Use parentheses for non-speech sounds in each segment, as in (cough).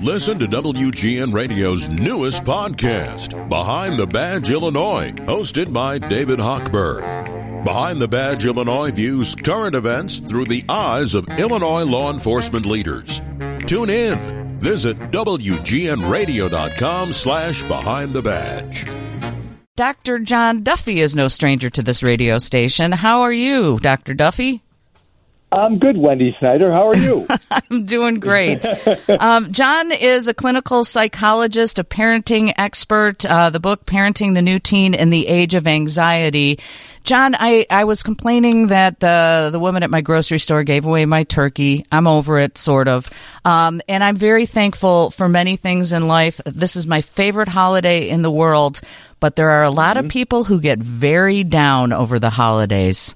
Listen to WGN Radio's newest podcast, Behind the Badge Illinois, hosted by David Hochberg. Behind the Badge Illinois views current events through the eyes of Illinois law enforcement leaders. Tune in. Visit WGNRadio.com slash Behind the Badge. Dr. John Duffy is no stranger to this radio station. How are you, Dr. Duffy? I'm good, Wendy Snyder. How are you? (laughs) I'm doing great. um, John is a clinical psychologist, a parenting expert. Uh, the book Parenting the New Teen in the Age of Anxiety. John, I, I was complaining that the the woman at my grocery store gave away my turkey. I'm over it, sort of. Um, and I'm very thankful for many things in life. This is my favorite holiday in the world, but there are a lot mm-hmm. of people who get very down over the holidays.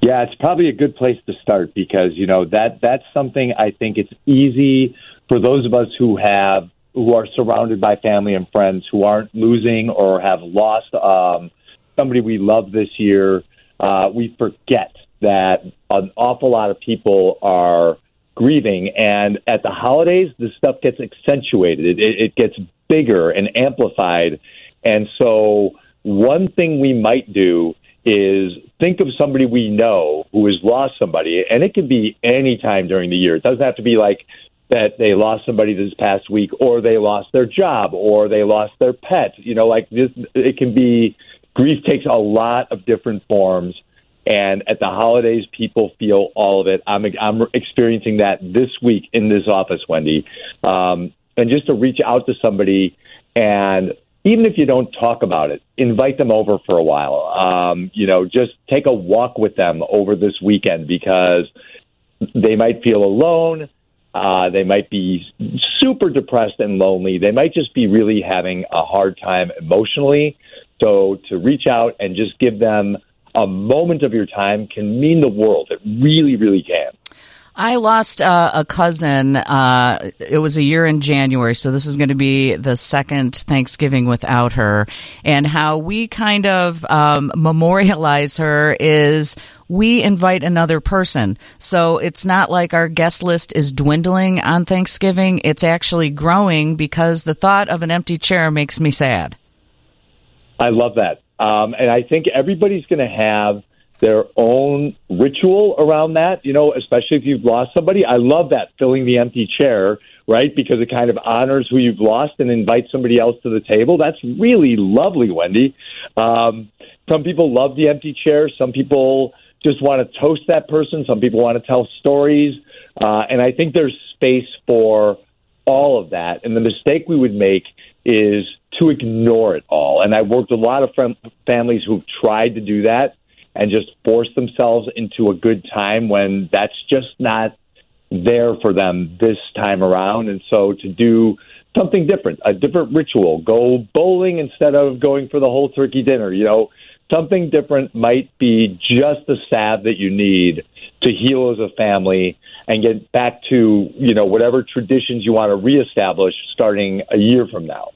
Yeah, it's probably a good place to start because you know that that's something I think it's easy for those of us who have who are surrounded by family and friends who aren't losing or have lost um, somebody we love this year. Uh, we forget that an awful lot of people are grieving, and at the holidays, the stuff gets accentuated. It, it gets bigger and amplified, and so one thing we might do is think of somebody we know who has lost somebody, and it can be any time during the year. It doesn't have to be like that they lost somebody this past week, or they lost their job, or they lost their pet. You know, like this, it can be grief takes a lot of different forms. And at the holidays, people feel all of it. I'm I'm experiencing that this week in this office, Wendy. Um, and just to reach out to somebody and even if you don't talk about it, invite them over for a while. Um, you know, just take a walk with them over this weekend because they might feel alone. Uh, they might be super depressed and lonely. They might just be really having a hard time emotionally. So to reach out and just give them a moment of your time can mean the world. It really, really can. I lost uh, a cousin. Uh, it was a year in January, so this is going to be the second Thanksgiving without her. And how we kind of um, memorialize her is we invite another person. So it's not like our guest list is dwindling on Thanksgiving. It's actually growing because the thought of an empty chair makes me sad. I love that. Um, and I think everybody's going to have their own ritual around that, you know, especially if you've lost somebody. I love that filling the empty chair, right? Because it kind of honors who you've lost and invites somebody else to the table. That's really lovely, Wendy. Um, some people love the empty chair. Some people just want to toast that person. Some people want to tell stories. Uh, and I think there's space for all of that. And the mistake we would make is to ignore it all. And I've worked a lot of fam- families who've tried to do that and just force themselves into a good time when that's just not there for them this time around. And so to do something different, a different ritual, go bowling instead of going for the whole turkey dinner, you know, something different might be just the salve that you need to heal as a family and get back to, you know, whatever traditions you want to reestablish starting a year from now.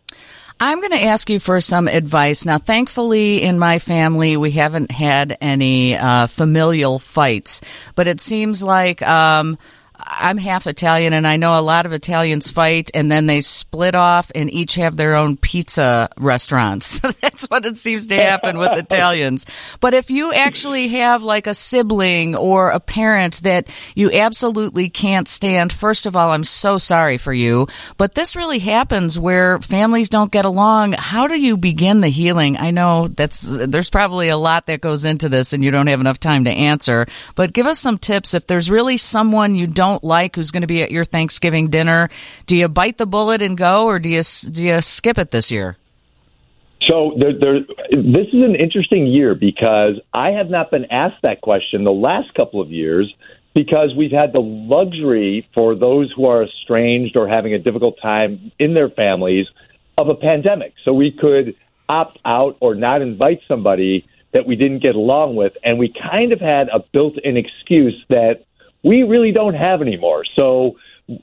I'm going to ask you for some advice. Now, thankfully, in my family, we haven't had any uh, familial fights, but it seems like. Um, I'm half Italian, and I know a lot of Italians fight, and then they split off and each have their own pizza restaurants. (laughs) That's what it seems to happen with (laughs) Italians. But if you actually have like a sibling or a parent that you absolutely can't stand, first of all, I'm so sorry for you. But this really happens where families don't get along. How do you begin the healing? I know that's there's probably a lot that goes into this, and you don't have enough time to answer. But give us some tips if there's really someone you don't don't like who's going to be at your Thanksgiving dinner, do you bite the bullet and go, or do you do you skip it this year? So there, there, this is an interesting year because I have not been asked that question the last couple of years because we've had the luxury for those who are estranged or having a difficult time in their families of a pandemic. So we could opt out or not invite somebody that we didn't get along with, and we kind of had a built-in excuse that we really don't have anymore. So,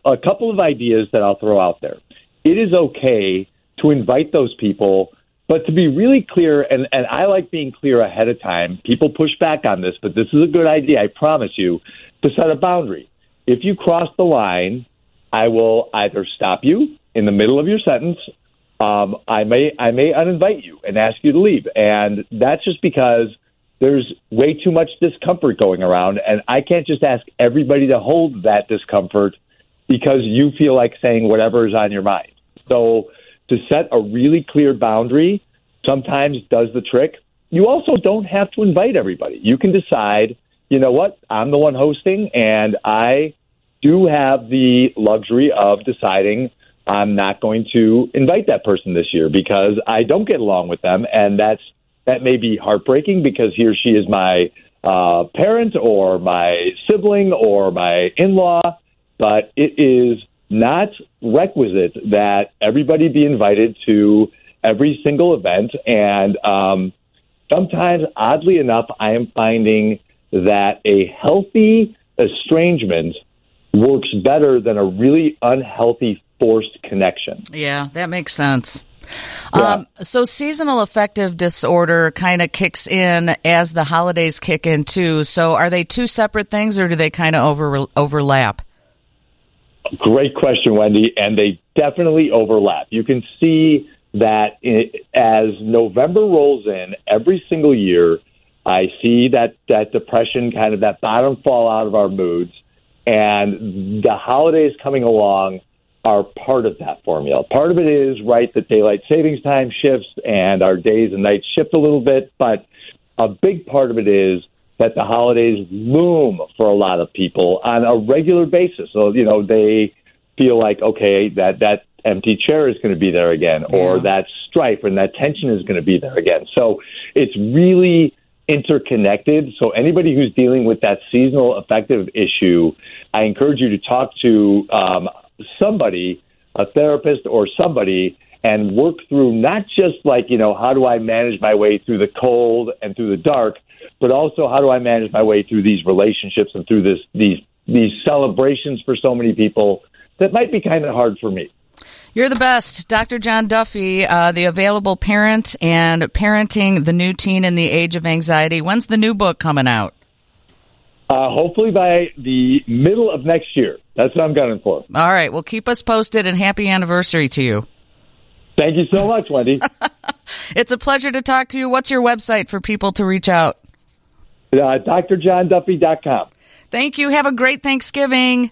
a couple of ideas that I'll throw out there. It is okay to invite those people, but to be really clear, and, and I like being clear ahead of time. People push back on this, but this is a good idea, I promise you, to set a boundary. If you cross the line, I will either stop you in the middle of your sentence. Um, I may I may uninvite you and ask you to leave, and that's just because there's way too much discomfort going around, and I can't just ask everybody to hold that discomfort because you feel like saying whatever is on your mind. So to set a really clear boundary sometimes does the trick. You also don't have to invite everybody. You can decide, you know what, I'm the one hosting, and I do have the luxury of deciding I'm not going to invite that person this year because I don't get along with them, and that's that may be heartbreaking because he or she is my uh, parent or my sibling or my in-law, but it is not requisite that everybody be invited to every single event. And um, sometimes, oddly enough, I am finding that a healthy estrangement works better than a really unhealthy forced connection. Yeah, that makes sense. Yeah. Um, so seasonal affective disorder kind of kicks in as the holidays kick in too. So are they two separate things, or do they kind of over overlap? Great question, Wendy, and they definitely overlap. You can see that it, as November rolls in every single year, I see that that depression, kind of that bottom fall out of our moods, and the holidays coming along are part of that formula. Part of it is, right, that daylight savings time shifts and our days and nights shift a little bit, but a big part of it is that the holidays loom for a lot of people on a regular basis. So, you know, they feel like, okay, that, that empty chair is going to be there again, or that strife and that tension is going to be there again. So it's really interconnected. So anybody who's dealing with that seasonal affective issue, I encourage you to talk to um, somebody, a therapist or somebody, and work through not just like, you know, how do I manage my way through the cold and through the dark, but also how do I manage my way through these relationships and through this these these celebrations for so many people that might be kind of hard for me. You're the best, Dr. John Duffy, uh, the available parent and parenting the new teen in the age of anxiety. When's the new book coming out? Uh, hopefully by the middle of next year. That's what I'm gunning for. All right. Well, keep us posted and happy anniversary to you. Thank you so much, Wendy. (laughs) it's a pleasure to talk to you. What's your website for people to reach out? Uh, drjohnduffy.com. Thank you. Have a great Thanksgiving.